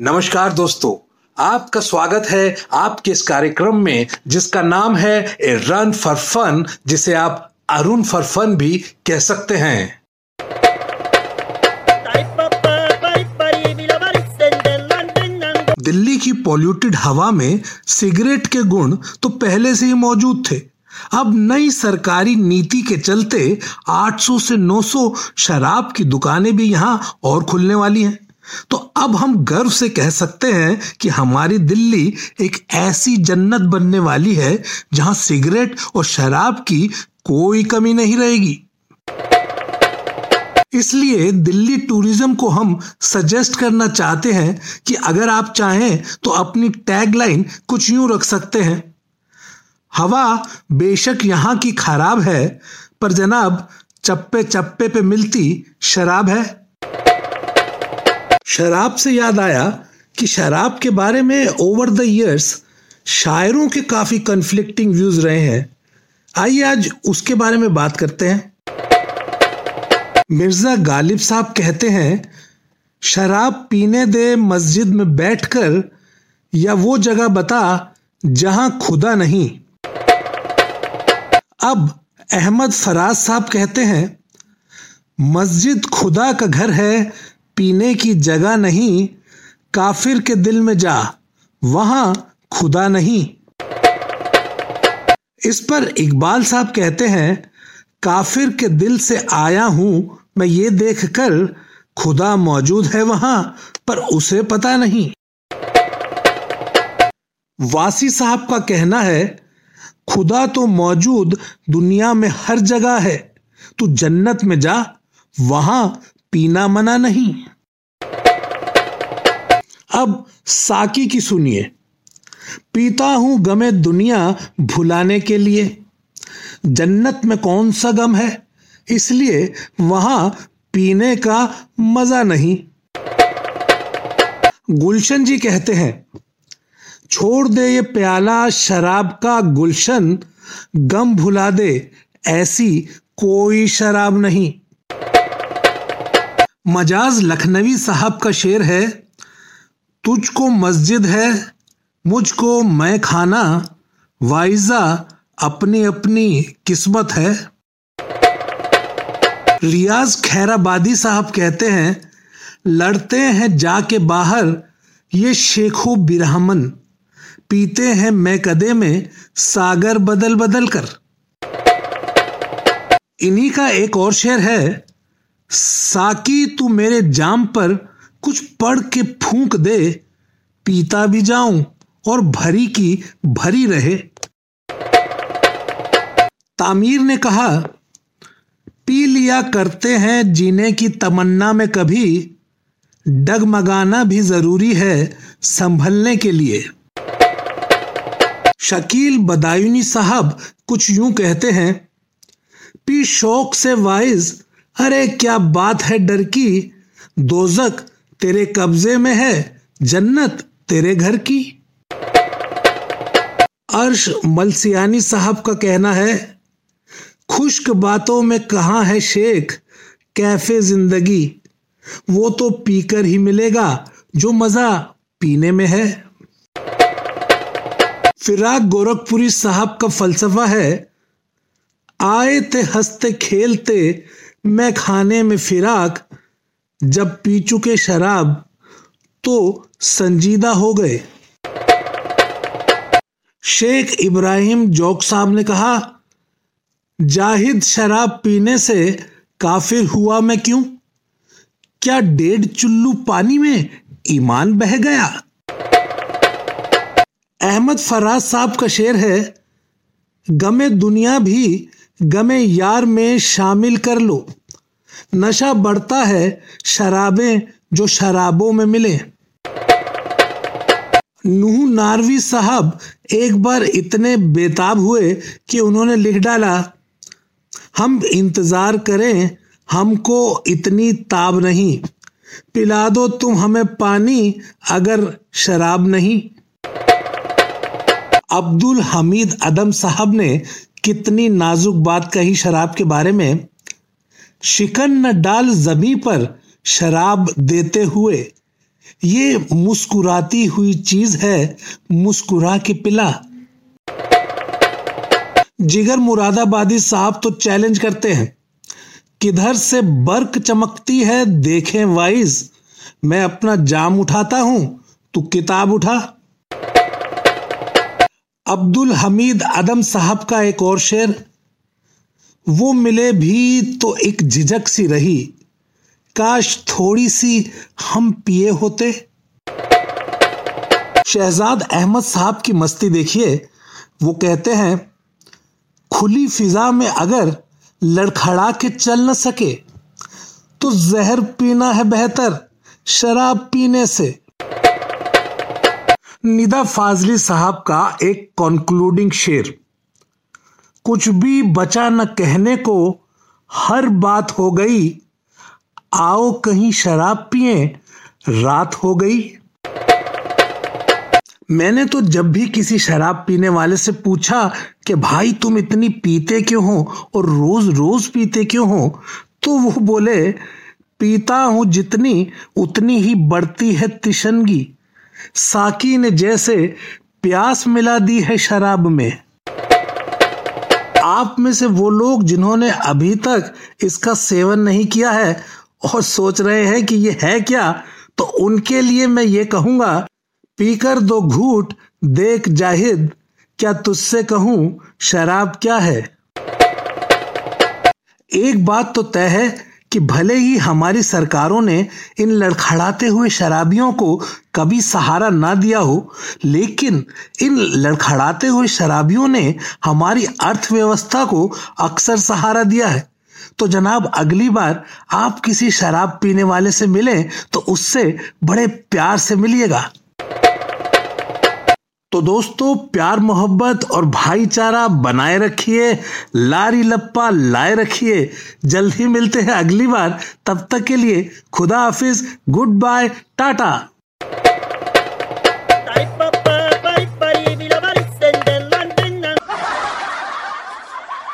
नमस्कार दोस्तों, आपका स्वागत है आपके इस कार्यक्रम में, जिसका नाम है ए रन फॉर फन, जिसे आप अरुण फॉर फन भी कह सकते हैं। दिल्ली की पॉल्यूटेड हवा में सिगरेट के गुण तो पहले से ही मौजूद थे। अब नई सरकारी नीति के चलते 800 से 900 शराब की दुकानें भी यहाँ और खुलने वाली हैं। तो अब हम गर्व से कह सकते हैं कि हमारी दिल्ली एक ऐसी जन्नत बनने वाली है जहाँ सिगरेट और शराब की कोई कमी नहीं रहेगी। इसलिए दिल्ली टूरिज़्म को हम सजेस्ट करना चाहते हैं कि अगर आप चाहें तो अपनी टैगलाइन कुछ यूँ रख सकते हैं। हवा बेशक यहाँ की खराब है, पर जनाब चप्पे चप्पे पे मिलती शराब है। शराब से याद आया कि शराब के बारे में ओवर द इयर्स शायरों के काफ़ी कन्फ्लिक्टिंग व्यूज़ रहे हैं। आइए आज उसके बारे में बात करते हैं। मिर्ज़ा गालिब साहब कहते हैं, शराब पीने दे मस्जिद में बैठकर या वो जगह बता जहाँ खुदा नहीं। अब अहमद फराज साहब कहते हैं, मस्जिद खुदा का घर है पीने की जगह नहीं, काफिर के दिल में जा, वहाँ खुदा नहीं। इस पर इकबाल साहब कहते हैं, काफिर के दिल से आया हूँ, मैं ये देखकर खुदा मौजूद है वहाँ, पर उसे पता नहीं। वासी साहब का कहना है, खुदा तो मौजूद दुनिया में हर जगह है, तू जन्नत में जा, वहाँ पीना मना नहीं। अब साकी की सुनिए। पीता हूँ गमे दुनिया भुलाने के लिए। जन्नत में कौन सा गम है? इसलिए वहाँ पीने का मज़ा नहीं। गुलशन जी कहते हैं, छोड़ दे ये प्याला शराब का गुलशन, गम भुला दे, ऐसी कोई शराब नहीं। मजाज लखनवी साहब का शेर है तुझको मस्जिद है, मुझको मैं खाना, वाइजा अपनी अपनी किस्मत है। रियाज खैराबादी साहब कहते हैं, लड़ते हैं जाके बाहर, ये शेखो बिरहमन। पीते हैं मैं कदे में सागर बदल बदल कर। इन्हीं का एक और शेर है, साकी तू मेरे जाम पर कुछ पढ़ के फूंक दे, पीता भी जाऊँ और भरी की भरी रहे। तामीर ने कहा, पी लिया करते हैं जीने की तमन्ना में कभी, डगमगाना भी ज़रूरी है संभलने के लिए। शकील बदायूनी साहब कुछ यूँ कहते हैं, पी शौक से वाइज, अरे क्या बात है डर की, दोजक तेरे कब्जे में है जन्नत तेरे घर की। अर्श मलसियानी साहब का कहना है, खुश्क बातों में कहा है शेख, कैफ़े ज़िंदगी। वो तो पीकर ही मिलेगा, जो मज़ा पीने में है। फिराक गोरखपुरी साहब का फलसफा है, आए थे हँसते खेलते, मैं खाने में फिराक जब पी चुके शराब तो संजीदा हो गए। शेख इब्राहिम जोक साहब ने कहा, जाहिद शराब पीने से काफिर हुआ मैं क्यों? क्या डेढ़ चुल्लू पानी में ईमान बह गया? अहमद फराज साहब का शेर है, गमे दुनिया भी गमे यार में शामिल कर लो। नशा बढ़ता है, शराबें जो शराबों में मिले। नूह नारवी साहब एक बार इतने बेताब हुए कि उन्होंने लिख डाला, हम इंतज़ार करें, हमको इतनी ताब नहीं। पिला दो तुम हमें पानी अगर शराब नहीं। अब्दुल हमीद अदम साहब ने कितनी नाजुक बात कही शराब के बारे में। शिकन न डाल जमी पर शराब देते हुए। ये मुस्कुराती हुई चीज़ है मुस्कुरा के पिला। जिगर मुरादाबादी साहब तो चैलेंज करते हैं। किधर से बर्क चमकती है देखें वाइज। मैं अपना जाम उठाता हूँ, तू किताब उठा। अब्दुल हमीद अदम साहब का एक और शेर। वो मिले भी तो एक झिझक सी रही। काश थोड़ी सी हम पिए होते। शहजाद अहमद साहब की मस्ती देखिए, वो कहते हैं, खुली फिजा में अगर लड़खड़ा के चल न सके तो जहर पीना है बेहतर, शराब पीने से। निदा फाजली साहब का एक कंक्लूडिंग शेर। कुछ भी बचा न कहने को हर बात हो गई। आओ कहीं शराब पिए, रात हो गई। मैंने तो जब भी किसी शराब पीने वाले से पूछा कि भाई तुम इतनी पीते क्यों हो और रोज रोज पीते क्यों हो तो वो बोले, पीता हूँ जितनी, उतनी ही बढ़ती है तिशनगी साकी ने जैसे प्यास मिला दी है शराब में। आप में से वो लोग जिन्होंने अभी तक इसका सेवन नहीं किया है और सोच रहे हैं कि ये है क्या तो उनके लिए मैं ये कहूँगा, पीकर दो घूट, देख जाहिद, क्या तुझसे कहूँ, शराब क्या है? एक बात तो तय है कि भले ही हमारी सरकारों ने इन लड़खड़ाते हुए शराबियों को कभी सहारा ना दिया हो, लेकिन इन लड़खड़ाते हुए शराबियों ने हमारी अर्थव्यवस्था को अक्सर सहारा दिया है। तो जनाब, अगली बार आप किसी शराब पीने वाले से मिलें तो उससे बड़े प्यार से मिलिएगा। तो दोस्तों, प्यार, मोहब्बत और भाईचारा बनाए रखिए, लारी लप्पा लाए रखिए। जल्द ही मिलते हैं अगली बार। तब तक के लिए खुदा हाफिज, गुड बाय, टाटा।